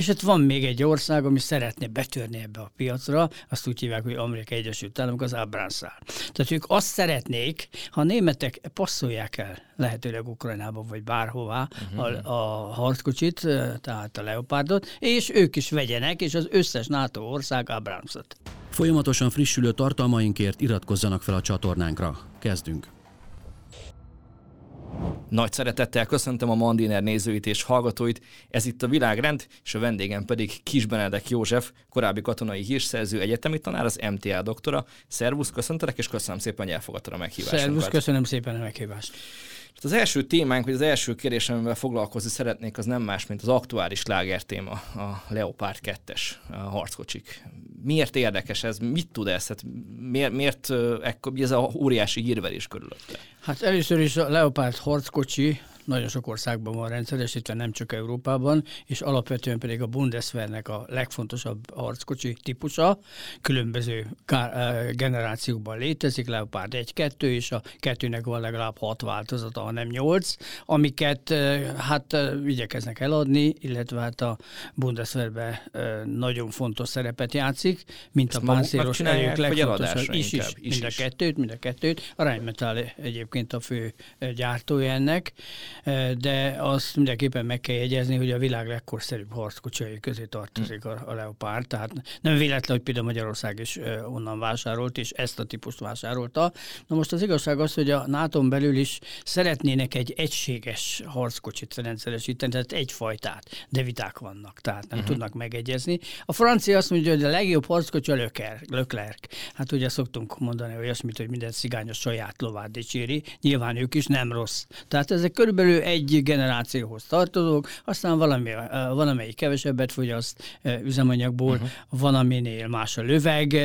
És ott van még egy ország, ami szeretne betörni ebbe a piacra, azt úgy hívják, hogy Amerikai Egyesült Államok, az Abránszál. Tehát ők azt szeretnék, ha a németek passzolják el lehetőleg Ukrajnába vagy bárhová uh-huh. a, a harckocsit, tehát a Leopardot, és ők is vegyenek, és az összes NATO ország Abramsot. Folyamatosan frissülő tartalmainkért iratkozzanak fel a csatornánkra. Kezdünk! Nagy szeretettel köszöntöm a Mandiner nézőit és hallgatóit, ez itt a Világrend, és a vendégem pedig Kis Benedek József, korábbi katonai hírszerző, egyetemi tanár, az MTA doktora. Szervusz, köszöntelek, és köszönöm szépen, hogy elfogadtad a meghívást. Szervusz, köszönöm szépen a meghívást. Hát az első témánk, vagy az első kérdés, amivel foglalkozni szeretnék, az nem más, mint az aktuális téma, a Leopard 2-es harckocsik. Miért érdekes ez? Mit tud ez? Hát miért, miért ez a óriási hírverés körülötte? Hát először is a Leopard harckocsi nagyon sok országban van rendszeresítve, nem csak Európában, és alapvetően pedig a Bundeswehrnek a legfontosabb harckocsi típusa, különböző generációkban létezik, Leopard 1-2, és a kettőnek van legalább hat változata, hanem nyolc, amiket hát igyekeznek eladni, illetve hát a Bundeswehrbe nagyon fontos szerepet játszik, mint Ezt a páncélos erők legfontosabb is, is, is, mind a kettőt, mind a kettőt. A Rheinmetall egyébként a fő gyártója ennek, de azt mindenképpen meg kell jegyezni, hogy a világ legkorszerűbb harckocsai közé tartozik a, a Leopard, tehát nem véletlen, hogy például Magyarország is onnan vásárolt, és ezt a típust vásárolta. Na most az igazság az, hogy a nato belül is szeretnének egy egységes harckocsit rendszeresíteni, tehát egyfajtát, de viták vannak, tehát nem uh-huh. tudnak megegyezni. A francia azt mondja, hogy a legjobb harckocsi a Leclerc. Hát ugye szoktunk mondani olyasmit, hogy minden cigányos saját lovát dicséri, nyilván ők is nem rossz. Tehát ezek körülbelül körülbelül egy generációhoz tartozók, aztán valami, valamelyik kevesebbet fogyaszt üzemanyagból, uh-huh. van, aminél más a löveg,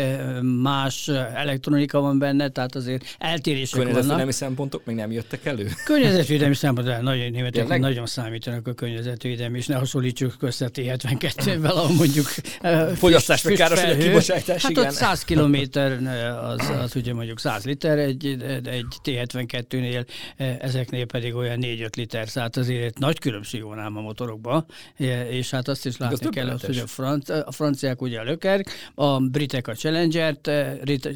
más elektronika van benne, tehát azért eltérések vannak. Környezetvédelmi szempontok még nem jöttek elő? Környezetvédelmi szempontok, nagyon németek nagyon számítanak a környezetvédelmi, és ne hasonlítsuk össze a T72-vel, ahol mondjuk fogyasztásra káros a kibocsátás, Hát igen. ott 100 kilométer, az, az ugye mondjuk 100 liter egy, egy T72-nél, ezeknél pedig olyan 4 4-5 liter, tehát azért nagy különbség van ám a motorokban, és hát azt is látni kell, hogy a, franc, a franciák ugye a Leclerc, a britek a Challenger-t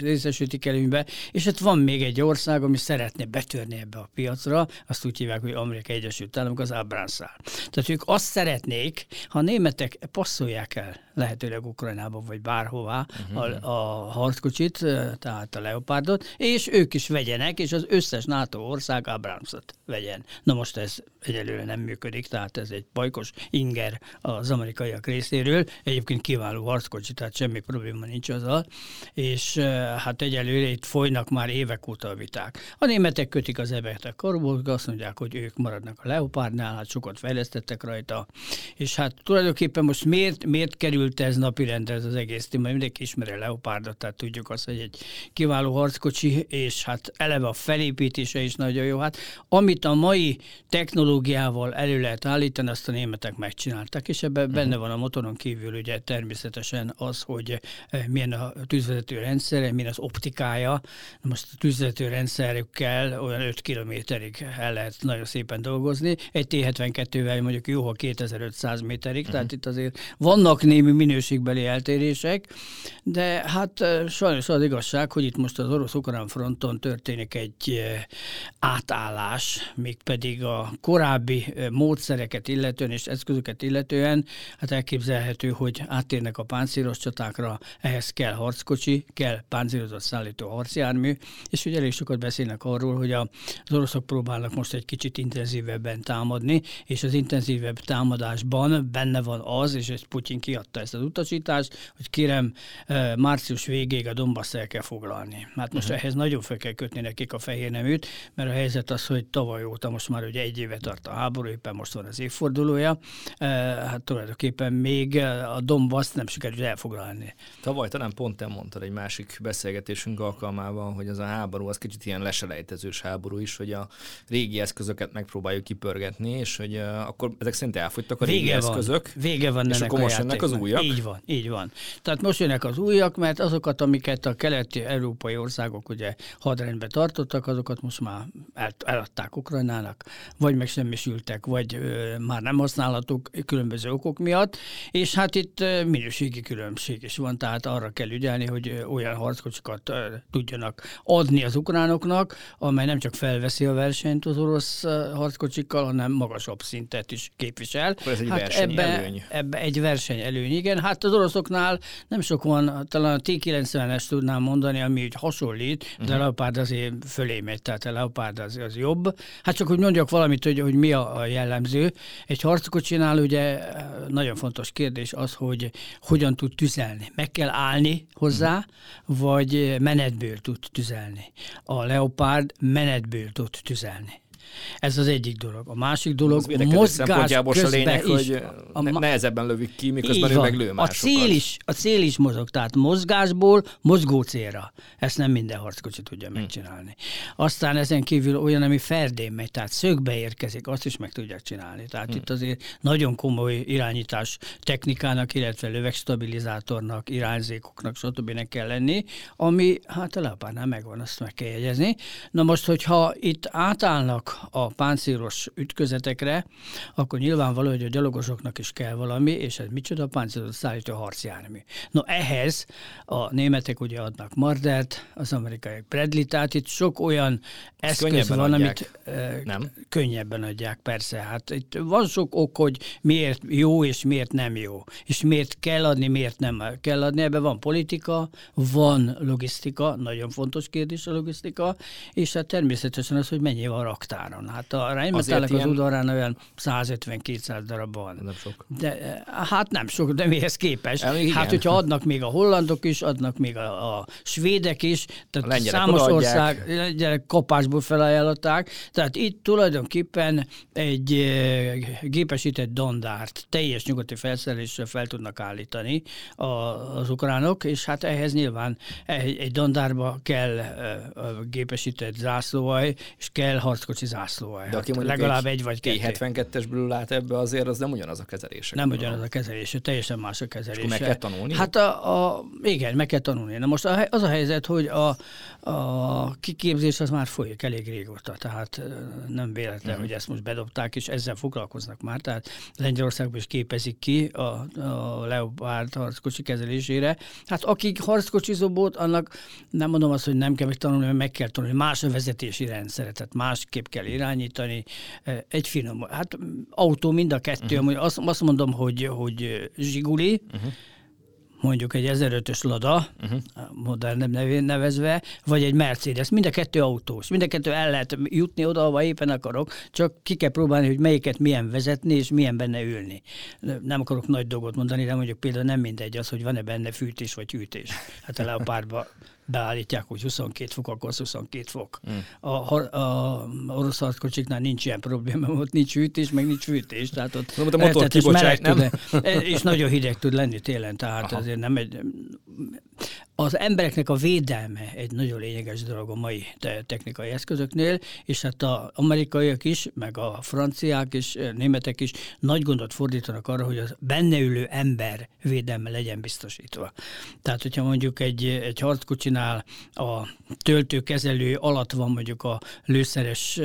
részesítik előnybe, és ott van még egy ország, ami szeretne betörni ebbe a piacra, azt úgy hívják, hogy Amerikai Egyesült Államok, az Abránszál. Tehát ők azt szeretnék, ha a németek passzolják el lehetőleg Ukrajnába vagy bárhová uh-huh. a, a harckocsit, eh, tehát a Leopardot, és ők is vegyenek, és az összes NATO ország Abramsot vegyen. Na most ez egyelőre nem működik, tehát ez egy bajkos inger az amerikaiak részéről. Egyébként kiváló harckocsi, tehát semmi probléma nincs azzal. És hát egyelőre itt folynak már évek óta a viták. A németek kötik az ebet a korból, azt mondják, hogy ők maradnak a Leopardnál, hát sokat fejlesztettek rajta. És hát tulajdonképpen most miért, miért került ez napirendre ez az egész téma? Mindenki ismeri a Leopardot, tehát tudjuk azt, hogy egy kiváló harckocsi, és hát eleve a felépítése is nagyon jó. Hát amit a mai technológiával elő lehet állítani, azt a németek megcsinálták, és ebben uh-huh. benne van a motoron kívül ugye természetesen az, hogy eh, milyen a tűzvezető rendszere, milyen az optikája. Most a tűzvezető rendszerükkel olyan 5 kilométerig el lehet nagyon szépen dolgozni. Egy T-72-vel mondjuk jó, ha 2500 méterig, uh-huh. tehát itt azért vannak némi minőségbeli eltérések, de hát eh, sajnos az igazság, hogy itt most az orosz-ukrán fronton történik egy eh, átállás, még pedig a korábbi módszereket illetően és eszközöket illetően, hát elképzelhető, hogy áttérnek a páncélos csatákra, ehhez kell harckocsi, kell páncélozott szállító harcjármű, és ugye elég sokat beszélnek arról, hogy az oroszok próbálnak most egy kicsit intenzívebben támadni, és az intenzívebb támadásban benne van az, és ezt Putyin kiadta ezt az utasítást, hogy kérem, március végéig a Donbass el kell foglalni. Hát most uh-huh. ehhez nagyon fel kell kötni nekik a fehér neműt, mert a helyzet az, hogy tavaly óta most már ugye egy éve tart a háború, éppen most van az évfordulója, hát tulajdonképpen még a Donbass nem sikerült elfoglalni. Tavaly talán pont te mondtad egy másik beszélgetésünk alkalmával, hogy az a háború az kicsit ilyen leselejtezős háború is, hogy a régi eszközöket megpróbáljuk kipörgetni, és hogy akkor ezek szerint elfogytak a régi Vége eszközök. Van. Vége van és ennek akkor most jönnek az újak. Így van, így van. Tehát most jönnek az újak, mert azokat, amiket a keleti európai országok ugye hadrendbe tartottak, azokat most már el, eladták Ukrajnának, vagy megsemmisültek, vagy ö, már nem használhatók különböző okok miatt, és hát itt minőségi különbség is van, tehát arra kell ügyelni, hogy olyan harckocsikat ö, tudjanak adni az ukránoknak, amely nem csak felveszi a versenyt az orosz harckocsikkal, hanem magasabb szintet is képvisel. Akkor ez egy hát. Ebbe, ebbe egy versenyelőny, igen. Hát az oroszoknál nem sok van, talán a T-90-es tudnám mondani, ami úgy hasonlít, de uh-huh. a Leopard azért fölé megy, tehát a Leopard az, az jobb. Hát csak hogy mondjak valamit, hogy, hogy mi a, jellemző. Egy harckocsinál ugye nagyon fontos kérdés az, hogy hogyan tud tüzelni. Meg kell állni hozzá, vagy menetből tud tüzelni. A Leopard menetből tud tüzelni. Ez az egyik dolog. A másik dolog, a mozgás közben a lényeg, is. Hogy a ma- nehezebben lövik ki, miközben ő meg lő a cél, is, a cél is mozog, tehát mozgásból mozgó célra. Ezt nem minden harckocsi tudja hmm. megcsinálni. Aztán ezen kívül olyan, ami ferdén megy, tehát szögbe érkezik, azt is meg tudják csinálni. Tehát hmm. itt azért nagyon komoly irányítás technikának, illetve lövegstabilizátornak, irányzékoknak, stb. kell lenni, ami hát a leopárnál megvan, azt meg kell jegyezni. Na most, hogyha itt átállnak a páncélos ütközetekre, akkor nyilvánvaló, hogy a gyalogosoknak is kell valami, és ez micsoda páncélos szállító harcjármű. No ehhez a németek ugye adnak Mardert, az amerikaiak Bradley, tehát itt sok olyan Ezt eszköz van, adják. amit Nem? könnyebben adják, persze. Hát itt van sok ok, hogy miért jó és miért nem jó, és miért kell adni, miért nem kell adni. Ebben van politika, van logisztika, nagyon fontos kérdés a logisztika, és hát természetesen az, hogy mennyi van raktár áron. Hát a Rheinmetallnek az udvarán olyan 150-200 darab van. Nem sok. De, hát nem sok, de mihez képest. El, hát, hogyha adnak még a hollandok is, adnak még a, a svédek is, tehát a számos ország lengyelek kapásból felajánlották. Tehát itt tulajdonképpen egy e, gépesített dandárt teljes nyugati felszereléssel fel tudnak állítani a, az ukránok, és hát ehhez nyilván egy, egy dandárba kell e, gépesített zászlóaj, és kell harckocsi zászlóalj. De aki mondjuk legalább egy, egy vagy kettő. T72-esből lát ebbe, azért az nem ugyanaz a kezelés. Nem ugyanaz a kezelés, teljesen más a kezelés. meg kell tanulni? Hát a, a, igen, meg kell tanulni. Na most az a helyzet, hogy a, a kiképzés az már folyik elég régóta, tehát nem véletlen, uh-huh. hogy ezt most bedobták, és ezzel foglalkoznak már. Tehát Lengyelországban is képezik ki a, a Leopard harckocsi kezelésére. Hát akik harckocsizóbot, annak nem mondom azt, hogy nem kell megtanulni, mert meg kell tanulni. Más a vezetési rendszer, tehát másképp kell irányítani. Egy finom, hát autó mind a kettő, uh-huh. azt, azt mondom, hogy, hogy zsiguli, uh-huh mondjuk egy 1005-ös Lada, uh-huh. modern nevén nevezve, vagy egy Mercedes. Mind a kettő autós. Mind a kettő el lehet jutni oda, ahova éppen akarok, csak ki kell próbálni, hogy melyiket milyen vezetni, és milyen benne ülni. Nem akarok nagy dolgot mondani, de mondjuk például nem mindegy az, hogy van-e benne fűtés vagy hűtés. Hát a Leopardban beállítják, hogy 22 fok, akkor 22 fok. Mm. A, a, a orosz harckocsiknál nincs ilyen probléma, ott nincs hűtés, meg nincs fűtés. Tehát ott a motor kibocsát, nem? Tud, és nagyon hideg tud lenni télen, tehát Aha. azért nem egy az embereknek a védelme egy nagyon lényeges dolog a mai technikai eszközöknél, és hát az amerikaiak is, meg a franciák és németek is nagy gondot fordítanak arra, hogy az benne ülő ember védelme legyen biztosítva. Tehát, hogyha mondjuk egy, egy harckocsinál a töltőkezelő alatt van mondjuk a lőszeres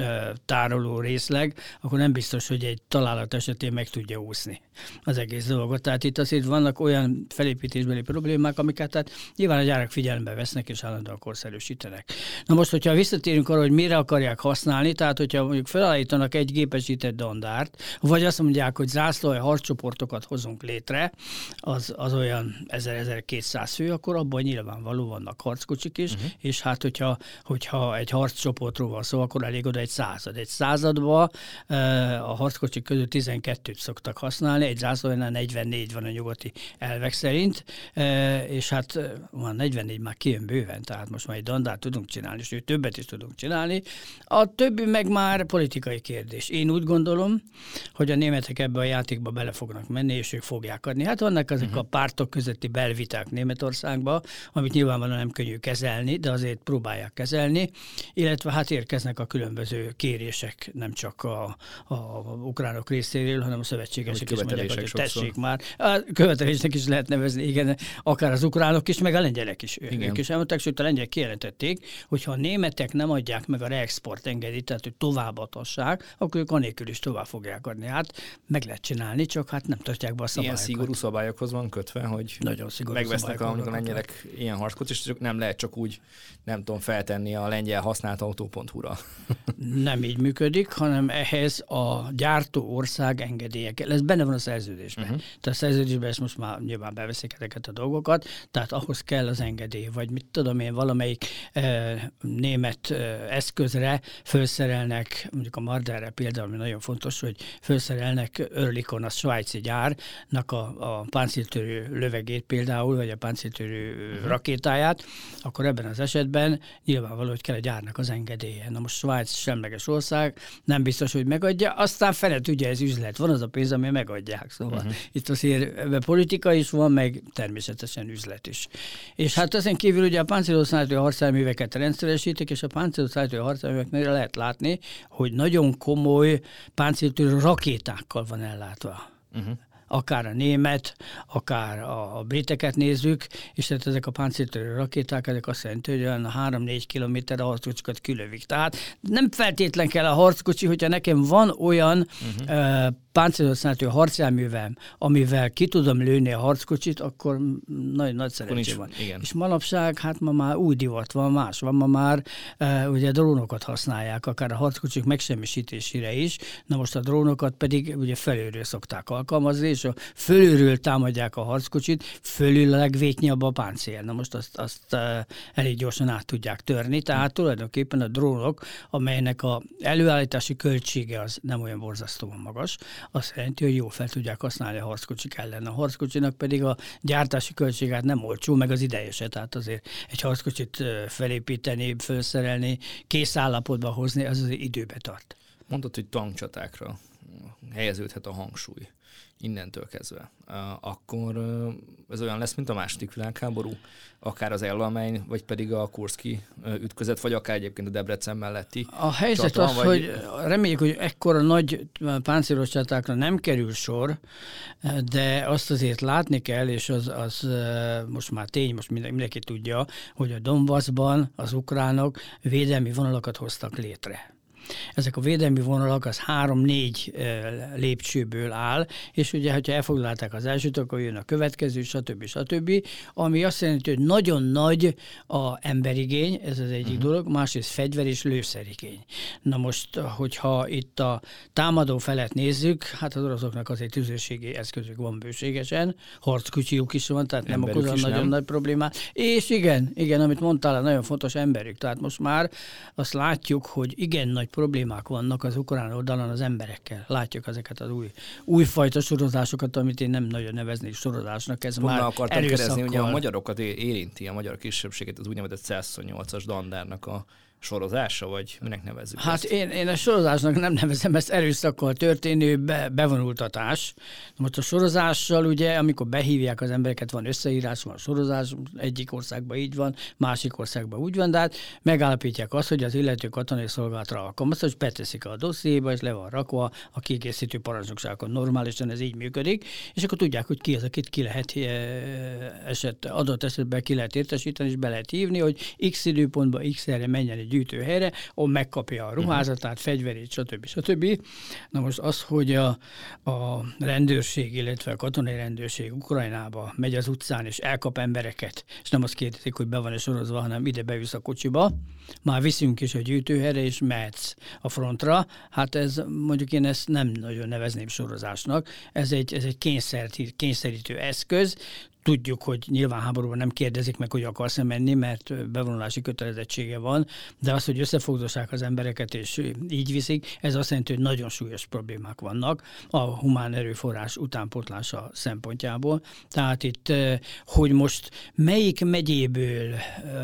tároló részleg, akkor nem biztos, hogy egy találat esetén meg tudja úszni az egész dolgot. Tehát itt azért vannak olyan felépítésbeli problémák, amiket tehát nyilván a gyárak figyelembe vesznek és állandóan korszerűsítenek. Na most, hogyha visszatérünk arra, hogy mire akarják használni, tehát hogyha mondjuk felállítanak egy gépesített dandárt, vagy azt mondják, hogy zászlói harccsoportokat hozunk létre, az, az olyan 1000-1200 fő, akkor abban nyilvánvaló vannak harckocsik is, uh-huh. és hát hogyha, hogyha egy harccsoportról van szó, akkor elég oda egy század. Egy században a harckocsik közül 12-t szoktak használni, egy zászlójánál 44 van a nyugati elvek szerint, és hát van 44 már kijön bőven, tehát most már egy dandát tudunk csinálni, és többet is tudunk csinálni. A többi meg már politikai kérdés. Én úgy gondolom, hogy a németek ebbe a játékba bele fognak menni, és ők fogják adni. Hát vannak ezek uh-huh. a pártok közötti belviták Németországba, amit nyilvánvalóan nem könnyű kezelni, de azért próbálják kezelni, illetve hát érkeznek a különböző kérések, nem csak a, a, ukránok részéről, hanem a szövetségesek is mondják, hogy tessék már. A követelésnek is lehet nevezni, igen, akár az ukránok is, meg a lengyelek is. Igen. Ők is elmondták, sőt a lengyelek kijelentették, hogy ha a németek nem adják meg a reexport engedélyt, tehát hogy továbbadhassák, akkor ők anélkül is tovább fogják adni. Hát meg lehet csinálni, csak hát nem tartják be a szabályokat. Ilyen szigorú szabályokhoz van kötve, hogy Nagyon szigorú megvesznek a, a lengyelek ilyen harckocsit, és nem lehet csak úgy, nem tudom, feltenni a lengyel használt autó.hu-ra. nem így működik, hanem ehhez a gyártó ország engedélye kell. Ez benne van a szerződésben. Uh-huh. Tehát a szerződésben ezt most már nyilván beveszik ezeket a dolgokat, tehát ahhoz kell az engedély, vagy mit tudom én, valamelyik e, német e, eszközre felszerelnek, mondjuk a Marderre például, ami nagyon fontos, hogy felszerelnek Örlikon, a svájci gyárnak a, a páncéltörő lövegét például, vagy a páncéltörő uh-huh. rakétáját, akkor ebben az esetben nyilvánvaló, hogy kell a gyárnak az engedélye. Na most Svájc semleges ország, nem biztos, hogy megadja, aztán fele tudja, ez üzlet. Van az a pénz, ami megadják. Szóval uh-huh. itt azért politika is van, meg természetesen üzlet is. És hát ezen kívül ugye a páncéloszállító harcjárműveket rendszeresítik, és a páncéloszállító harcjárműveknél lehet látni, hogy nagyon komoly páncéltörő rakétákkal van ellátva. Uh-huh akár a német, akár a, a briteket nézzük, és tehát ezek a páncéltörő rakéták, ezek azt jelenti, hogy olyan 3-4 kilométer a harckocsikat kilövik. Tehát nem feltétlen kell a harckocsi, hogyha nekem van olyan uh-huh. uh, páncélhasználati harcjárművem, amivel ki tudom lőni a harckocsit, akkor nagyon nagy szerencsé van. Igen. És manapság, hát ma már új divat van, más van, ma már uh, ugye drónokat használják, akár a harckocsik megsemmisítésére is, na most a drónokat pedig ugye felülről szokták alkalmazni, és a fölülről támadják a harckocsit, fölül a legvétnyabb a páncél. Na most azt, azt elég gyorsan át tudják törni, tehát tulajdonképpen a drónok, amelynek a előállítási költsége az nem olyan borzasztóan magas, azt jelenti, hogy jól fel tudják használni a harckocsik ellen. A harckocsinak pedig a gyártási költségát nem olcsó, meg az ideje se. Tehát azért egy harckocsit felépíteni, felszerelni, kész állapotba hozni, az az időbe tart. Mondod, hogy tankcsatákra helyeződhet a hangsúly innentől kezdve, akkor ez olyan lesz, mint a második világháború, akár az Ellalmány, vagy pedig a Kurszki ütközet, vagy akár egyébként a Debrecen melletti. A helyzet csata, az, vagy... hogy reméljük, hogy ekkora nagy páncélos csatákra nem kerül sor, de azt azért látni kell, és az, az most már tény, most mindenki tudja, hogy a Donbassban az ukránok védelmi vonalakat hoztak létre ezek a védelmi vonalak az három-négy lépcsőből áll, és ugye, ha elfoglalták az elsőt, akkor jön a következő, stb. stb. Ami azt jelenti, hogy nagyon nagy a emberigény, ez az egyik uh-huh. dolog, másrészt fegyver és lőszerigény. Na most, hogyha itt a támadó felet nézzük, hát az oroszoknak azért tüzérségi eszközük van bőségesen, harckocsiuk is van, tehát nem okoz nagyon nem. nagy problémát. És igen, igen, amit mondtál, nagyon fontos emberük. Tehát most már azt látjuk, hogy igen nagy problémák vannak az ukrán oldalon az emberekkel. Látjuk ezeket az új, újfajta sorozásokat, amit én nem nagyon neveznék sorozásnak. Ez Pont már akartam kerezni, ugye a magyarokat érinti, a magyar kisebbséget, az úgynevezett 128-as dandárnak a sorozása, vagy minek nevezzük Hát ezt? én, én a sorozásnak nem nevezem, ezt erőszakkal történő be, bevonultatás. Most a sorozással ugye, amikor behívják az embereket, van összeírás, van sorozás, egyik országban így van, másik országban úgy van, de hát megállapítják azt, hogy az illető katonai szolgálatra alkalmazta, és beteszik a dossziéba, és le van rakva a kiegészítő parancsnokságon. Normálisan ez így működik, és akkor tudják, hogy ki az, akit ki lehet eh, eset, adott esetben ki lehet értesíteni, és be lehet hívni, hogy x időpontban x erre menjen egy gyűjtőhelyre, ahol megkapja a ruházatát, fegyverét, stb. stb. Na most az, hogy a, a rendőrség, illetve a katonai rendőrség Ukrajnába megy az utcán, és elkap embereket, és nem azt kérdezik, hogy be van-e sorozva, hanem ide bevisz a kocsiba, már viszünk is a gyűjtőhelyre, és mehetsz a frontra. Hát ez mondjuk én ezt nem nagyon nevezném sorozásnak. Ez egy, ez egy kényszerítő eszköz, Tudjuk, hogy nyilván háborúban nem kérdezik meg, hogy akarsz-e menni, mert bevonulási kötelezettsége van, de az, hogy összefogdossák az embereket és így viszik, ez azt jelenti, hogy nagyon súlyos problémák vannak a humán erőforrás utánpotlása szempontjából. Tehát itt, hogy most melyik megyéből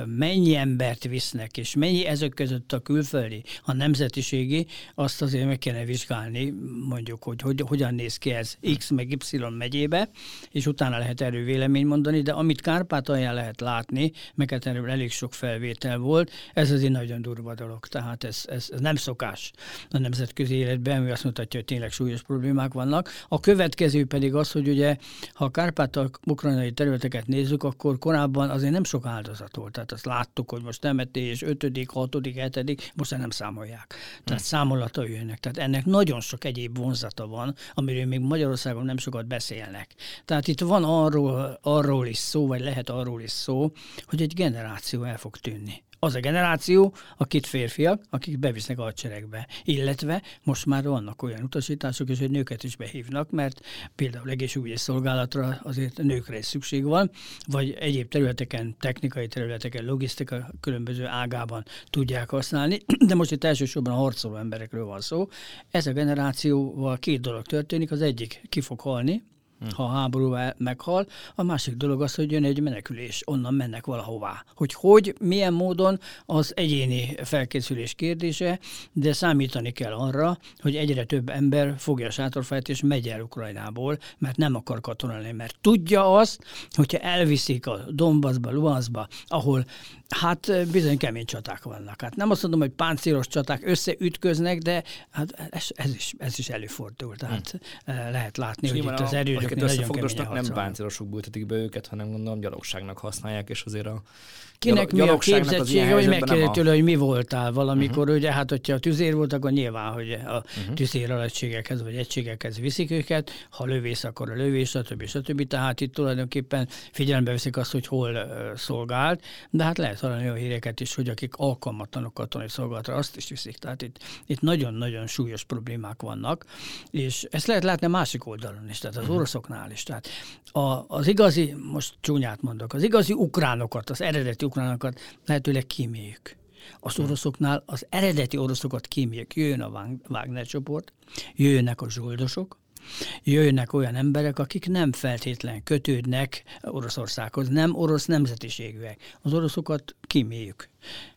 mennyi embert visznek, és mennyi ezek között a külföldi, a nemzetiségi, azt azért meg kellene vizsgálni, mondjuk, hogy, hogy hogyan néz ki ez X meg Y megyébe, és utána lehet erővélemény vélemény mondani, de amit Kárpátalján lehet látni, meg erről elég sok felvétel volt, ez az egy nagyon durva dolog. Tehát ez, ez, ez nem szokás a nemzetközi életben, ami azt mutatja, hogy tényleg súlyos problémák vannak. A következő pedig az, hogy ugye, ha a Kárpátal ukrajnai területeket nézzük, akkor korábban azért nem sok áldozat volt. Tehát azt láttuk, hogy most temetés, ötödik, hatodik, hetedik, most nem számolják. Tehát hmm. számolata jönnek. Tehát ennek nagyon sok egyéb vonzata van, amiről még Magyarországon nem sokat beszélnek. Tehát itt van arról, arról is szó, vagy lehet arról is szó, hogy egy generáció el fog tűnni az a generáció, akit férfiak, akik bevisznek a hadseregbe. Illetve most már vannak olyan utasítások is, hogy nőket is behívnak, mert például egészségügyi szolgálatra azért nőkre is szükség van, vagy egyéb területeken, technikai területeken, logisztika különböző ágában tudják használni, de most itt elsősorban a harcoló emberekről van szó. Ez a generációval két dolog történik, az egyik ki fog halni, ha a háború meghal. A másik dolog az, hogy jön egy menekülés, onnan mennek valahová. Hogy hogy, milyen módon, az egyéni felkészülés kérdése, de számítani kell arra, hogy egyre több ember fogja a sátorfájt és megy el Ukrajnából, mert nem akar katonálni, mert tudja azt, hogyha elviszik a Donbassba, Luhanszba, ahol Hát bizony kemény csaták vannak. Hát nem azt mondom, hogy páncélos csaták összeütköznek, de hát ez, ez, is, ez is előfordul. Tehát hmm. lehet látni, és hogy itt az erődök nagyon keményen Nem páncélosok bültetik be őket, hanem gondolom gyalogságnak használják, és azért a Kinek mi a képzettsége, hogy megkérdezi tőle, hogy mi voltál valamikor, uh-huh. ugye, hát hogyha tüzér volt, akkor nyilván, hogy a uh-huh. tüzér alattségekhez vagy egységekhez viszik őket, ha lövész, akkor a lövés, stb. stb. Tehát itt tulajdonképpen figyelembe veszik azt, hogy hol uh, szolgált, de hát lehet hallani olyan híreket is, hogy akik alkalmatlanok katonai szolgálatra, azt is viszik. Tehát itt, itt nagyon-nagyon súlyos problémák vannak, és ezt lehet látni a másik oldalon is, tehát az uh-huh. oroszoknál is. Tehát a, az igazi, most csúnyát mondok, az igazi ukránokat, az eredeti ukránokat lehetőleg kíméljük. Az hm. oroszoknál az eredeti oroszokat kíméljük. Jöjjön a Wagner csoport, jöjjenek a zsoldosok, jöjjenek olyan emberek, akik nem feltétlen kötődnek Oroszországhoz, nem orosz nemzetiségűek. Az oroszokat kíméljük.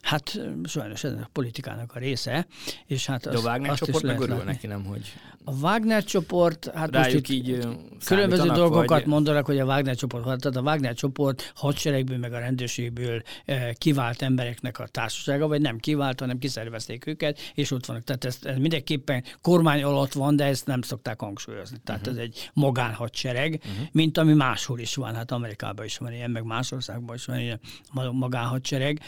Hát sajnos ez a politikának a része. És hát De a Wagner azt csoport meg örül neki, nem, hogy... A Wagner csoport, hát Rájuk most így különböző dolgokat vagy... mondanak, hogy a Wagner csoport, tehát a Wagner csoport hadseregből, meg a rendőrségből kivált embereknek a társasága, vagy nem kivált, hanem kiszervezték őket, és ott vannak. Tehát ez, ez mindenképpen kormány alatt van, de ezt nem szokták hangsúlyozni. Tehát uh-huh. ez egy magánhadsereg, uh-huh. mint ami máshol is van. Hát Amerikában is van ilyen, meg más országban is van ilyen magánhadsereg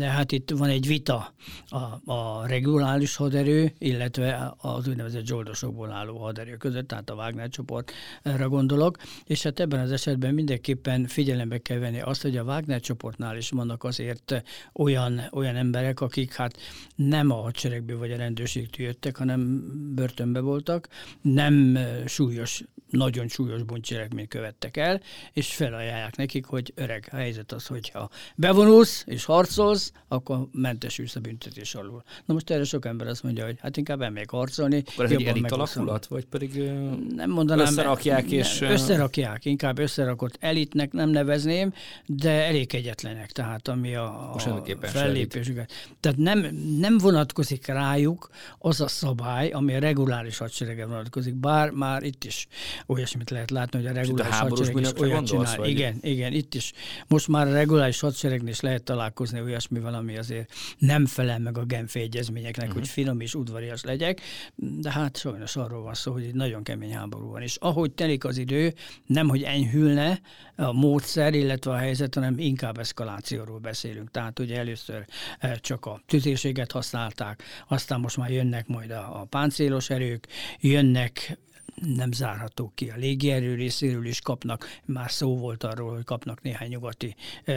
de hát itt van egy vita. A, a reguláris haderő, illetve az úgynevezett zsoldosokból álló haderő között, tehát a Wagner csoportra gondolok, és hát ebben az esetben mindenképpen figyelembe kell venni azt, hogy a Wagner csoportnál is vannak azért olyan, olyan emberek, akik hát nem a hadseregből vagy a rendőrségtől jöttek, hanem börtönbe voltak, nem súlyos nagyon súlyos bűncselekményt követtek el, és felajánlják nekik, hogy öreg helyzet az, hogyha bevonulsz és harcolsz, akkor mentesülsz a büntetés alól. Na most erre sok ember azt mondja, hogy hát inkább elmegyek harcolni. Akkor ez egy elit alakulat, vagy pedig nem mondanám, összerakják és... Nem, összerakják, inkább összerakott elitnek nem nevezném, de elég egyetlenek, tehát ami a, a fellépésüket. Tehát nem, nem vonatkozik rájuk az a szabály, ami a reguláris hadserege vonatkozik, bár már itt is olyasmit lehet látni, hogy a reguláris hadsereg is olyat csinál. Vagy? Igen, igen, itt is. Most már a reguláris hadseregnél is lehet találkozni olyasmivel, ami azért nem felel meg a Genfi egyezményeknek, uh-huh. hogy finom és udvarias legyek, de hát sajnos arról van szó, hogy egy nagyon kemény háború van. És ahogy telik az idő, nem hogy enyhülne a módszer, illetve a helyzet, hanem inkább eszkalációról beszélünk. Tehát ugye először eh, csak a tüzérséget használták, aztán most már jönnek majd a, a páncélos erők, jönnek nem zárható ki. A légierő részéről is kapnak, már szó volt arról, hogy kapnak néhány nyugati e,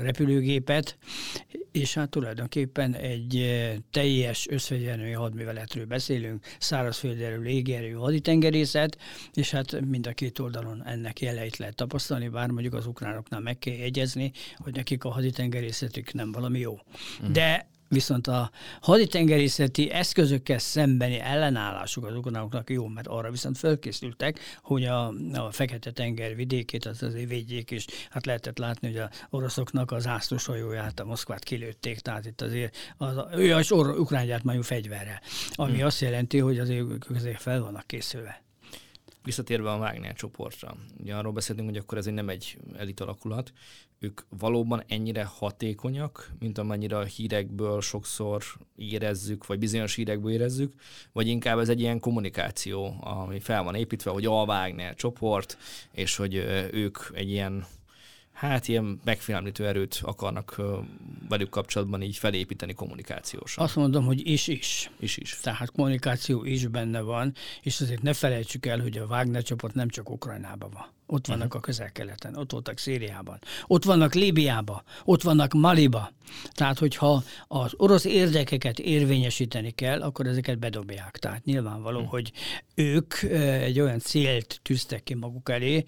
repülőgépet, és hát tulajdonképpen egy e, teljes összfegyelmű hadműveletről beszélünk, szárazfölderő, légierő, haditengerészet, és hát mind a két oldalon ennek jeleit lehet tapasztalni, bár mondjuk az ukránoknál meg kell jegyezni, hogy nekik a haditengerészetük nem valami jó. Mm. De Viszont a haditengerészeti eszközökkel szembeni ellenállásuk az ukránoknak jó, mert arra viszont fölkészültek, hogy a, a Fekete-tenger vidékét az azért védjék, és hát lehetett látni, hogy a oroszoknak az ászlós hajóját, a Moszkvát kilőtték, tehát itt azért az, ő az or, ukrán gyártmányú fegyverrel, ami hmm. azt jelenti, hogy azért azért fel vannak készülve. Visszatérve a Wagner csoportra, ugye arról beszéltünk, hogy akkor ez nem egy elit alakulat, ők valóban ennyire hatékonyak, mint amennyire a hírekből sokszor érezzük, vagy bizonyos hírekből érezzük, vagy inkább ez egy ilyen kommunikáció, ami fel van építve, hogy a Wagner csoport, és hogy ők egy ilyen hát ilyen megfélemlítő erőt akarnak velük kapcsolatban így felépíteni kommunikációsan. Azt mondom, hogy is-is. Is-is. Tehát kommunikáció is benne van, és azért ne felejtsük el, hogy a Wagner csoport nem csak Ukrajnában van. Ott vannak uh-huh. a közel-keleten, ott voltak Szíriában, ott vannak Líbiában, ott vannak Maliba. Tehát, hogyha az orosz érdekeket érvényesíteni kell, akkor ezeket bedobják. Tehát nyilvánvaló, uh-huh. hogy ők egy olyan célt tűztek ki maguk elé,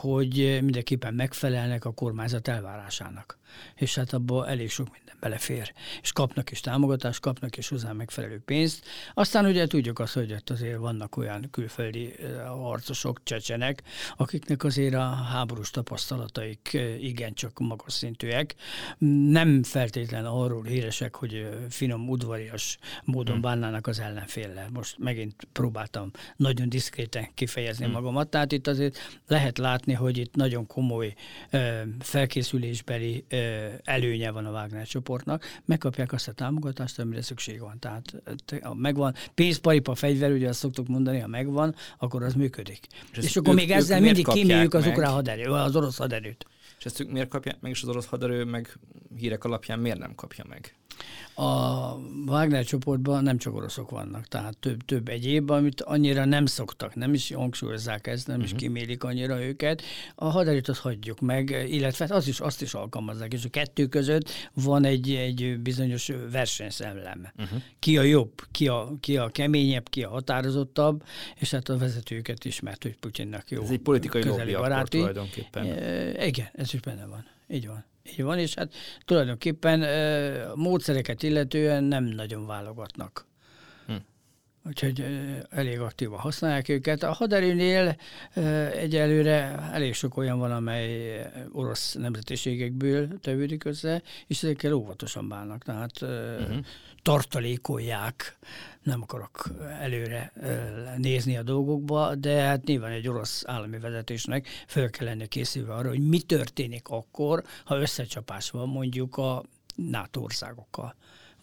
hogy mindenképpen megfelelnek a kormányzat elvárásának. És hát abból elég sok minden belefér, és kapnak is támogatást, kapnak is hozzá megfelelő pénzt. Aztán ugye tudjuk azt, hogy ott azért vannak olyan külföldi harcosok, csecsenek, akiknek azért a háborús tapasztalataik igencsak magas szintűek. Nem feltétlen arról híresek, hogy finom, udvarias módon hmm. bánnának az ellenféllel. Most megint próbáltam nagyon diszkréten kifejezni hmm. magamat, tehát itt azért lehet látni, hogy itt nagyon komoly felkészülésbeli előnye van a Wagner csoport, csoportnak, megkapják azt a támogatást, amire szükség van. Tehát ha megvan, pénzparipa, fegyver, ugye azt szoktuk mondani, ha megvan, akkor az működik. És, és akkor ők, még ezzel mindig kíméljük az ukrán haderő, az orosz haderőt. És ezt ők miért kapják meg, és az orosz haderő meg hírek alapján miért nem kapja meg? A Wagner csoportban nem csak oroszok vannak, tehát több, több egyéb, amit annyira nem szoktak, nem is hangsúlyozzák ezt, nem uh-huh. is mhm. kimélik annyira őket. A haderőt azt hagyjuk meg, illetve az is, azt is alkalmazzák, és a kettő között van egy, egy bizonyos versenyszellem. Uh-huh. Ki a jobb, ki a, ki a keményebb, ki a határozottabb, és hát a vezetőket ismert, hogy Putyinnak jó. Ez egy politikai lobby baráti. tulajdonképpen. E, igen, ez is benne van. Így van. Így van, és hát tulajdonképpen a módszereket illetően nem nagyon válogatnak. Hm. Úgyhogy elég aktívan használják őket. A haderőnél egyelőre elég sok olyan van, amely orosz nemzetiségekből tevődik össze, és ezekkel óvatosan bánnak. Tehát uh-huh tartalékolják, nem akarok előre nézni a dolgokba, de hát nyilván egy orosz állami vezetésnek fel kell lenni készülve arra, hogy mi történik akkor, ha összecsapás van mondjuk a NATO országokkal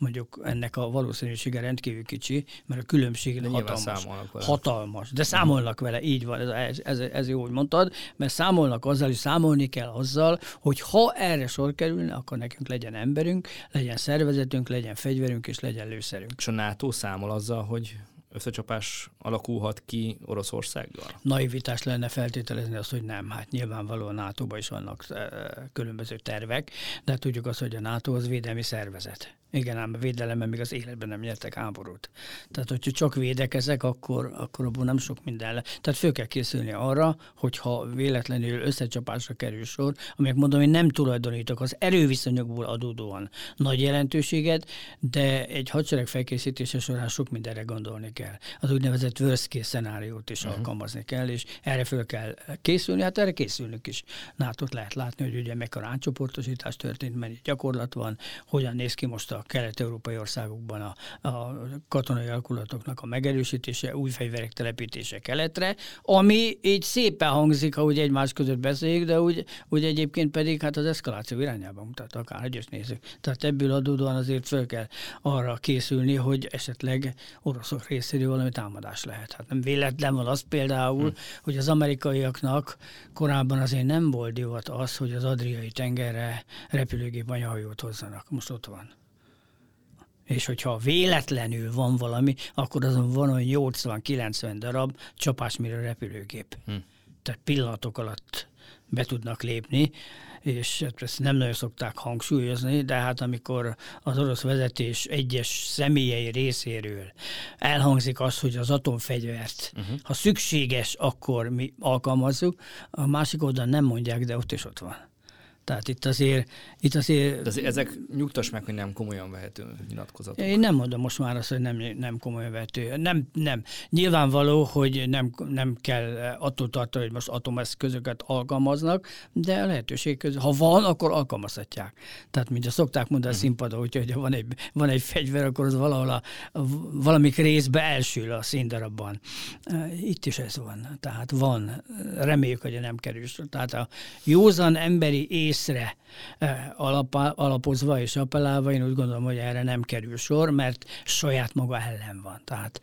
mondjuk ennek a valószínűsége rendkívül kicsi, mert a különbség hatalmas, hatalmas. De számolnak vele, így van, ez, ez, ez jó, hogy mondtad, mert számolnak azzal, és számolni kell azzal, hogy ha erre sor kerülne, akkor nekünk legyen emberünk, legyen szervezetünk, legyen fegyverünk, és legyen lőszerünk. És a NATO számol azzal, hogy összecsapás alakulhat ki Oroszországgal? Naivitás lenne feltételezni azt, hogy nem. Hát nyilvánvalóan NATO-ban is vannak e, különböző tervek, de tudjuk azt, hogy a NATO az védelmi szervezet. Igen, ám a védelemben még az életben nem nyertek háborút. Tehát, hogyha csak védekezek, akkor, akkor abból nem sok minden le. Tehát föl kell készülni arra, hogyha véletlenül összecsapásra kerül sor, amelyek mondom, hogy nem tulajdonítok az erőviszonyokból adódóan nagy jelentőséget, de egy hadsereg felkészítése során sok mindenre gondolni kell. Az úgynevezett worst case szenáriót is uh-huh. alkalmazni kell, és erre föl kell készülni, hát erre készülnünk is. nato lehet látni, hogy ugye mekkora átcsoportosítás történt, mennyi gyakorlat van, hogyan néz ki most a kelet-európai országokban a, a katonai alkulatoknak a megerősítése, új fegyverek telepítése keletre, ami így szépen hangzik, ahogy egymás között beszéljük, de úgy, úgy egyébként pedig hát az eszkaláció irányába mutat, akár hogy is nézzük. Tehát ebből adódóan azért föl kell arra készülni, hogy esetleg oroszok részéről valami támadás lehet. Hát nem véletlen van az például, hmm. hogy az amerikaiaknak korábban azért nem volt divat az, hogy az Adriai tengerre repülőgép anyahajót hozzanak. Most ott van és hogyha véletlenül van valami, akkor azon van olyan 80-90 darab csapásmérő repülőgép. Hm. Tehát pillanatok alatt be tudnak lépni, és hát ezt nem nagyon szokták hangsúlyozni, de hát amikor az orosz vezetés egyes személyei részéről elhangzik az, hogy az atomfegyvert, uh-huh. ha szükséges, akkor mi alkalmazzuk, a másik oldalon nem mondják, de ott is ott van. Tehát itt azért... Itt azért De azért ezek nyugtass meg, hogy nem komolyan vehető nyilatkozatok. Én nem mondom most már azt, hogy nem, nem komolyan vehető. Nem, nem. Nyilvánvaló, hogy nem, nem kell attól tartani, hogy most atomeszközöket alkalmaznak, de a lehetőség közül, ha van, akkor alkalmazhatják. Tehát, mint a szokták mondani a mhm. színpadon, hogy van egy, van egy fegyver, akkor az valahol a, a, valamik részbe elsül a színdarabban. Itt is ez van. Tehát van. Reméljük, hogy nem kerül. Tehát a józan emberi észre alapozva és appellálva, én úgy gondolom, hogy erre nem kerül sor, mert saját maga ellen van. Tehát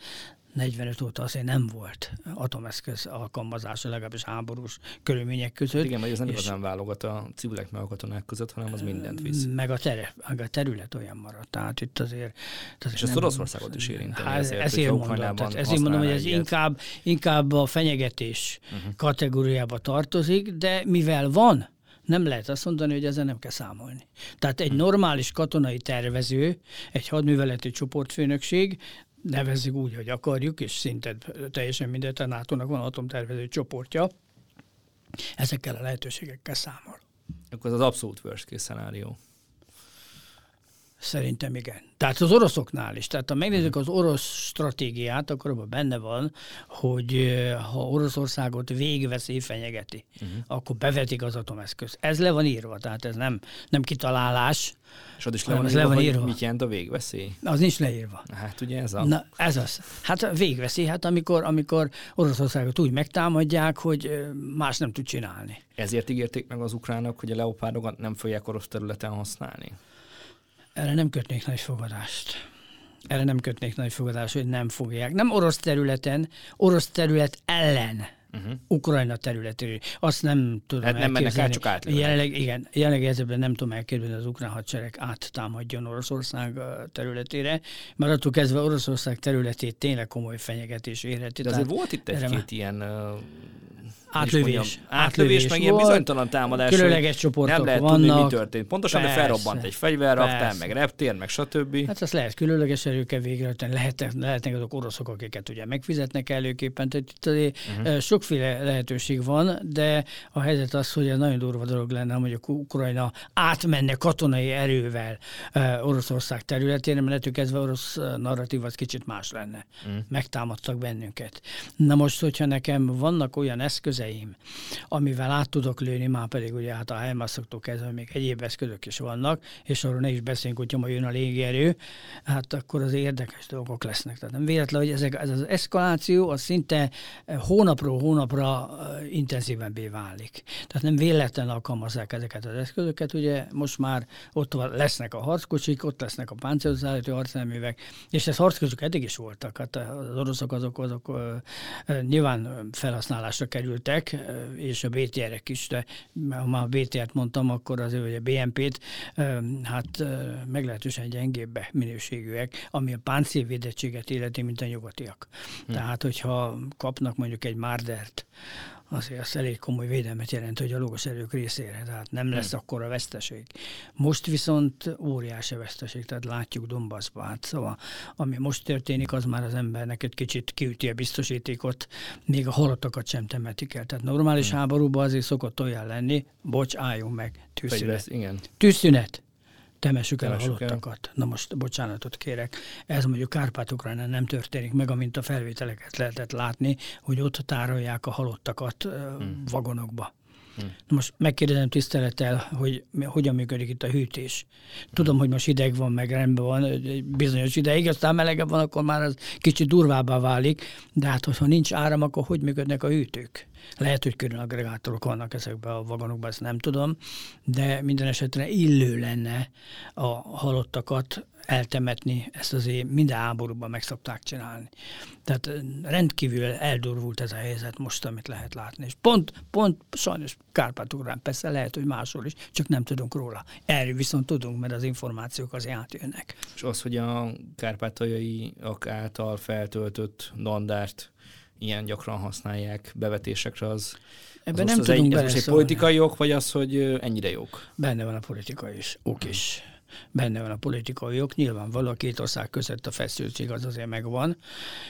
45 óta azért nem volt atomeszköz alkalmazása, legalábbis háborús körülmények között. Igen, mert ez nem igazán válogat a civilek meg a katonák között, hanem az mindent visz. Meg a, tere, meg a terület olyan maradt. Tehát itt azért... azért és ez Oroszországot is érinteni. Hát, ezért, ezért mondom, tehát ezért mondom, hogy ez inkább, inkább a fenyegetés uh-huh. kategóriába tartozik, de mivel van nem lehet azt mondani, hogy ezzel nem kell számolni. Tehát egy hm. normális katonai tervező, egy hadműveleti csoportfőnökség, nevezzük úgy, hogy akarjuk, és szinte teljesen mindent a NATO-nak van atomtervező csoportja, ezekkel a lehetőségekkel számol. Akkor az abszolút worst case szenárió. Szerintem igen. Tehát az oroszoknál is. Tehát ha megnézzük az orosz stratégiát, akkor abban benne van, hogy ha Oroszországot végveszély fenyegeti, uh-huh. akkor bevetik az atomeszköz. Ez le van írva, tehát ez nem, nem kitalálás. És ott is le van, írva, le van írva, mit jelent a végveszély? Az nincs leírva. Hát ugye ez a... Na, ez az. Hát a végveszély, hát amikor, amikor Oroszországot úgy megtámadják, hogy más nem tud csinálni. Ezért ígérték meg az ukránok, hogy a leopárdokat nem fogják orosz területen használni? Erre nem kötnék nagy fogadást. Erre nem kötnék nagy fogadást, hogy nem fogják. Nem orosz területen, orosz terület ellen. Uh-huh. Ukrajna területéről. Azt nem tudom hát nem mennek át, csak átlőnek. Jelenleg, igen, jelenleg ezzel nem tudom elképzelni, hogy az ukrán hadsereg áttámadjon Oroszország területére, mert attól kezdve Oroszország területét tényleg komoly fenyegetés érheti. De azért volt itt egy-két ilyen átlövés. Mondjam, átlövés, átlövés meg ilyen bizonytalan támadás. Különleges csoportok Nem lehet vannak. tudni, mi történt. Pontosan, persze, de felrobbant egy fegyverraktár, meg reptér, meg stb. Hát azt lehet különleges erőkkel végrehajtani. Lehetnek, lehetnek azok oroszok, akiket ugye megfizetnek előképpen. Tehát itt azért uh-huh. sokféle lehetőség van, de a helyzet az, hogy ez nagyon durva dolog lenne, hogy a Ukrajna átmenne katonai erővel Oroszország területére, mert kezdve orosz narratív az kicsit más lenne. Uh-huh. Megtámadtak bennünket. Na most, hogyha nekem vannak olyan eszköz, eszközeim, amivel át tudok lőni, már pedig ugye hát a HIMARS-októl kezdve még egyéb eszközök is vannak, és arról ne is beszéljünk, hogyha ma jön a légierő, hát akkor az érdekes dolgok lesznek. Tehát nem véletlen, hogy ezek, ez az eszkaláció az szinte hónapról hónapra intenzívebbé válik. Tehát nem véletlen alkalmazzák ezeket az eszközöket, ugye most már ott lesznek a harckocsik, ott lesznek a páncélozállító harcneművek, és ez harckocsik eddig is voltak. Hát az oroszok azok, azok nyilván felhasználásra került jöttek, és a BTR-ek is, de ha már a BTR-t mondtam, akkor az hogy a BNP-t, hát meglehetősen gyengébb minőségűek, ami a páncélvédettséget illeti, mint a nyugatiak. Hm. Tehát, hogyha kapnak mondjuk egy Mardert, azért az elég komoly védelmet jelent, hogy a logos erők részére, tehát nem lesz hmm. akkor a veszteség. Most viszont óriási veszteség, tehát látjuk Donbassban, hát szóval ami most történik, az már az embernek egy kicsit kiüti a biztosítékot, még a halottakat sem temetik el. Tehát normális hmm. háborúban azért szokott olyan lenni, bocs, álljunk meg, tűzszünet. Tűzszünet temessük el a halottakat. El. Na most bocsánatot kérek, ez mondjuk kárpát nem történik meg, amint a felvételeket lehetett látni, hogy ott tárolják a halottakat hmm. vagonokba. Na most megkérdezem tisztelettel, hogy hogyan működik itt a hűtés. Tudom, hmm. hogy most ideg van, meg rendben van, bizonyos ideig, aztán melegebb van, akkor már az kicsit durvábbá válik, de hát, hogyha nincs áram, akkor hogy működnek a hűtők? Lehet, hogy külön agregátorok vannak ezekben a vagonokban, ezt nem tudom, de minden esetre illő lenne a halottakat eltemetni, ezt azért minden háborúban meg szokták csinálni. Tehát rendkívül eldurvult ez a helyzet most, amit lehet látni. És pont, pont sajnos kárpát persze lehet, hogy máshol is, csak nem tudunk róla. Erről viszont tudunk, mert az információk azért átjönnek. És az, hogy a kárpátaljai által feltöltött dandárt ilyen gyakran használják bevetésekre, az, Ebben az nem az tudunk egy, ez most egy politikai ok, vagy az, hogy ennyire jók? Benne van a politika is, ok is. Benne van a politikai jog, nyilvánvaló a két ország között a feszültség az azért megvan,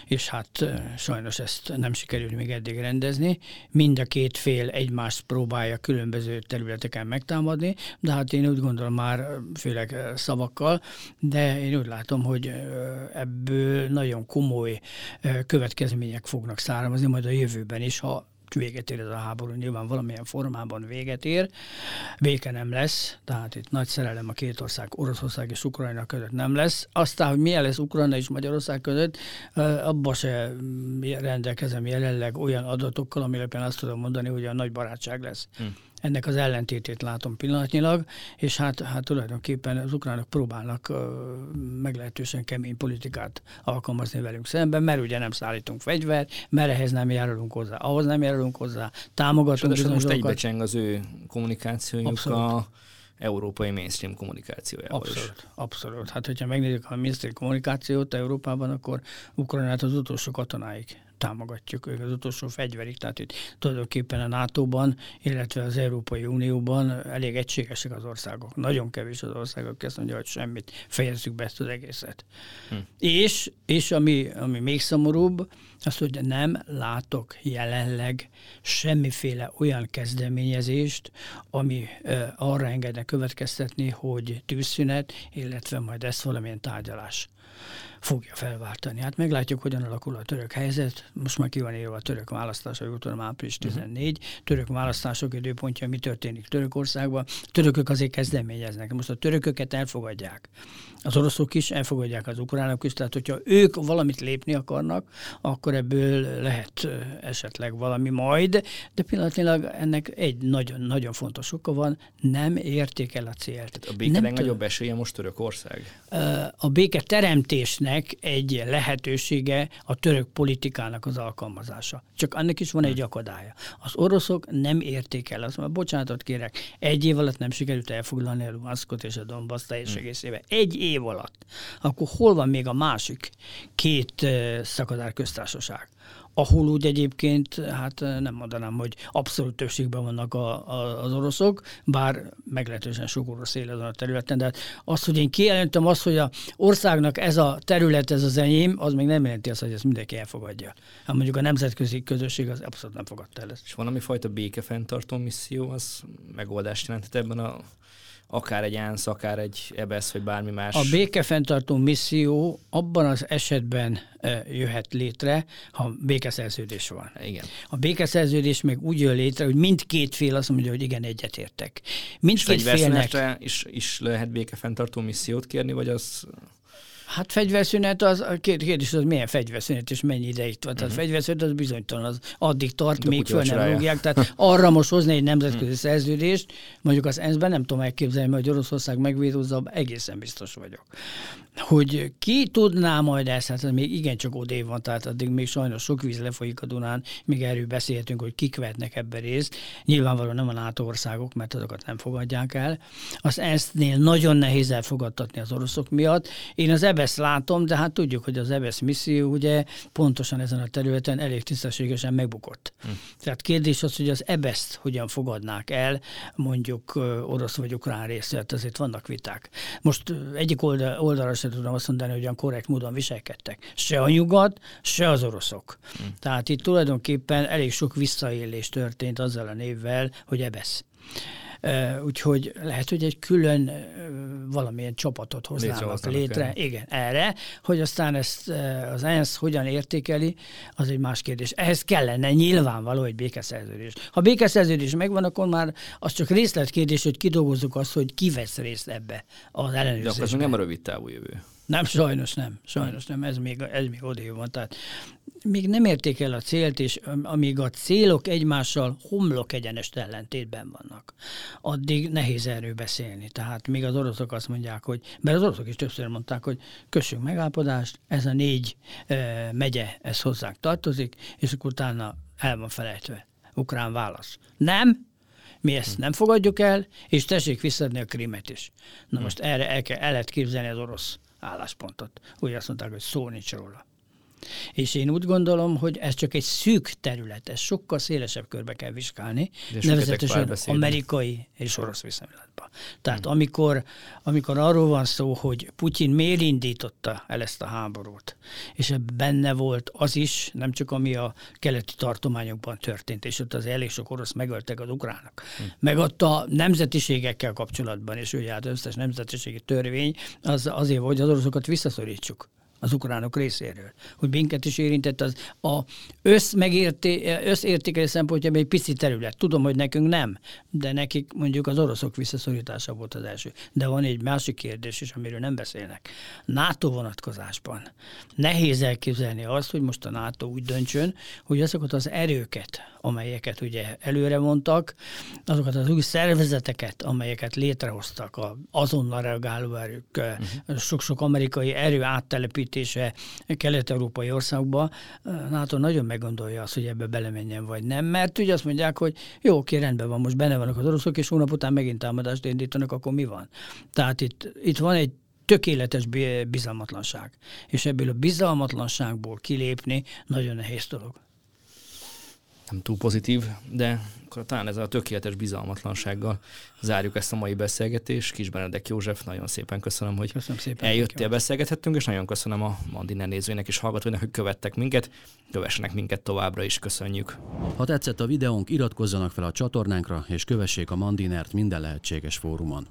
és hát sajnos ezt nem sikerült még eddig rendezni. Mind a két fél egymást próbálja különböző területeken megtámadni, de hát én úgy gondolom már főleg szavakkal, de én úgy látom, hogy ebből nagyon komoly következmények fognak származni majd a jövőben is, ha véget ér ez a háború, nyilván valamilyen formában véget ér. Béke nem lesz, tehát itt nagy szerelem a két ország, Oroszország és Ukrajna között nem lesz. Aztán, hogy milyen lesz Ukrajna és Magyarország között, abba se rendelkezem jelenleg olyan adatokkal, amire azt tudom mondani, hogy a nagy barátság lesz. Hm ennek az ellentétét látom pillanatnyilag, és hát, hát tulajdonképpen az ukránok próbálnak uh, meglehetősen kemény politikát alkalmazni velünk szemben, mert ugye nem szállítunk fegyvert, mert ehhez nem járulunk hozzá, ahhoz nem járulunk hozzá, támogatunk bizonyos most egybecseng az ő kommunikációjuk Abszolút. a európai mainstream kommunikációjával Abszolút, is. abszolút. Hát, hogyha megnézzük a mainstream kommunikációt Európában, akkor Ukrajnát az utolsó katonáig támogatjuk ők az utolsó fegyverig, tehát itt tulajdonképpen a NATO-ban, illetve az Európai Unióban elég egységesek az országok. Nagyon kevés az országok, aki azt mondja, hogy semmit, fejezzük be ezt az egészet. Hm. És, és ami, ami még szomorúbb, az, hogy nem látok jelenleg semmiféle olyan kezdeményezést, ami uh, arra engedne következtetni, hogy tűzszünet, illetve majd ezt valamilyen tárgyalás fogja felváltani. Hát meglátjuk, hogyan alakul a török helyzet. Most már ki van írva a török választás, hogy tudom, április 14. Uh-huh. Török választások időpontja, mi történik Törökországban. A törökök azért kezdeményeznek. Most a törököket elfogadják. Az oroszok is elfogadják az ukránok is, tehát hogyha ők valamit lépni akarnak, akkor ebből lehet esetleg valami majd, de pillanatnyilag ennek egy nagyon-nagyon fontos oka van, nem érték el a célt. Tehát a béke legnagyobb esélye most Törökország? A béke teremtésnek ennek egy lehetősége a török politikának az alkalmazása. Csak annak is van egy akadálya. Az oroszok nem érték el, azt mondja, bocsánatot kérek, egy év alatt nem sikerült elfoglalni a Luhanskot és a Donbass teljes hmm. egészével. Egy év alatt. Akkor hol van még a másik két szakadár köztársaság? Ahol úgy egyébként, hát nem mondanám, hogy abszolút többségben vannak a, a, az oroszok, bár meglehetősen sok orosz él ezen a területen, de hát az, hogy én kijelentem azt, hogy a országnak ez a terület, ez az enyém, az még nem jelenti azt, hogy ezt mindenki elfogadja. Hát mondjuk a nemzetközi közösség az abszolút nem fogadta el ezt. És valami fajta békefenntartó misszió, az megoldást jelentett ebben a akár egy ENSZ, akár egy EBSZ, vagy bármi más. A békefenntartó misszió abban az esetben jöhet létre, ha békeszerződés van. Igen. A békeszerződés meg úgy jön létre, hogy mindkét fél azt mondja, hogy igen, egyetértek. Mindkét félnek... is, is lehet békefenntartó missziót kérni, vagy az... Hát fegyverszünet, az, a kérdés az milyen fegyverszünet és mennyi ideig van. Tehát uh-huh. fegyverszünet az bizonytalan, az addig tart, De még föl nem rúgják. Tehát arra most hozni egy nemzetközi uh-huh. szerződést, mondjuk az ENSZ-ben nem tudom elképzelni, hogy Oroszország megvédozza, egészen biztos vagyok. Hogy ki tudná majd ezt, hát még igencsak odév van, tehát addig még sajnos sok víz lefolyik a Dunán, még erről beszélhetünk, hogy kik vetnek ebbe részt. Nyilvánvalóan nem a NATO országok, mert azokat nem fogadják el. Az ENSZ-nél nagyon nehéz elfogadtatni az oroszok miatt. Én az EBSZ látom, de hát tudjuk, hogy az EBSZ misszió ugye pontosan ezen a területen elég tisztességesen megbukott. Hm. Tehát kérdés az, hogy az EBSZ-t hogyan fogadnák el, mondjuk orosz vagy ukrán részt, tehát azért vannak viták. Most egyik oldal, oldalra sem tudom azt mondani, hogy olyan korrekt módon viselkedtek. Se a nyugat, se az oroszok. Hm. Tehát itt tulajdonképpen elég sok visszaélés történt azzal a névvel, hogy EBSZ. Úgyhogy lehet, hogy egy külön valamilyen csapatot hoznának létre. El. Igen, erre, hogy aztán ezt az ENSZ hogyan értékeli, az egy más kérdés. Ehhez kellene nyilvánvaló egy békeszerződés. Ha békeszerződés megvan, akkor már az csak részletkérdés, hogy kidolgozzuk azt, hogy ki vesz részt ebbe az ellenőrzésben. De akkor ez nem a rövid távú jövő. Nem, sajnos nem. Sajnos nem. Ez még, ez még odév van. Tehát még nem érték el a célt, és amíg a célok egymással homlok egyenest ellentétben vannak, addig nehéz erről beszélni. Tehát még az oroszok azt mondják, hogy, mert az oroszok is többször mondták, hogy kössünk megállapodást, ez a négy e, megye, ez hozzánk tartozik, és akkor utána el van felejtve. Ukrán válasz. Nem, mi ezt nem fogadjuk el, és tessék visszadni a krimet is. Na hm. most erre el, kell, el lehet képzelni az orosz álláspontot. Úgy azt mondták, hogy szó nincs róla. És én úgy gondolom, hogy ez csak egy szűk terület, ez sokkal szélesebb körbe kell vizsgálni, nevezetesen amerikai és orosz viszonylatban. Ukrajnába. Tehát hmm. amikor, amikor arról van szó, hogy Putyin miért indította el ezt a háborút, és benne volt az is, nem csak ami a keleti tartományokban történt, és ott az elég sok orosz megöltek az ukránok. Hmm. Meg ott a nemzetiségekkel kapcsolatban, és ugye hát összes nemzetiségi törvény az azért, hogy az oroszokat visszaszorítsuk az ukránok részéről. Hogy minket is érintett az a összmegérté, összértékelés szempontjából egy pici terület. Tudom, hogy nekünk nem, de nekik mondjuk az oroszok visszaszorítása volt az első. De van egy másik kérdés is, amiről nem beszélnek. NATO vonatkozásban nehéz elképzelni azt, hogy most a NATO úgy döntsön, hogy azokat az erőket, amelyeket ugye előre mondtak, azokat az új szervezeteket, amelyeket létrehoztak, a azonnal reagáló erők, uh-huh. sok-sok amerikai erő áttelepítése kelet-európai országokba, NATO nagyon meggondolja azt, hogy ebbe belemenjen vagy nem, mert ugye azt mondják, hogy jó, oké, rendben van, most benne vannak az oroszok, és hónap után megint támadást indítanak, akkor mi van? Tehát itt, itt van egy tökéletes bizalmatlanság. És ebből a bizalmatlanságból kilépni nagyon nehéz dolog nem túl pozitív, de akkor talán ezzel a tökéletes bizalmatlansággal zárjuk ezt a mai beszélgetést. Kis Benedek József, nagyon szépen köszönöm, hogy köszönöm szépen eljöttél, beszélgethettünk, és nagyon köszönöm a Mandiner nézőinek és hallgatóinak, hogy követtek minket. Kövessenek minket továbbra is, köszönjük. Ha tetszett a videónk, iratkozzanak fel a csatornánkra, és kövessék a Mandinert minden lehetséges fórumon.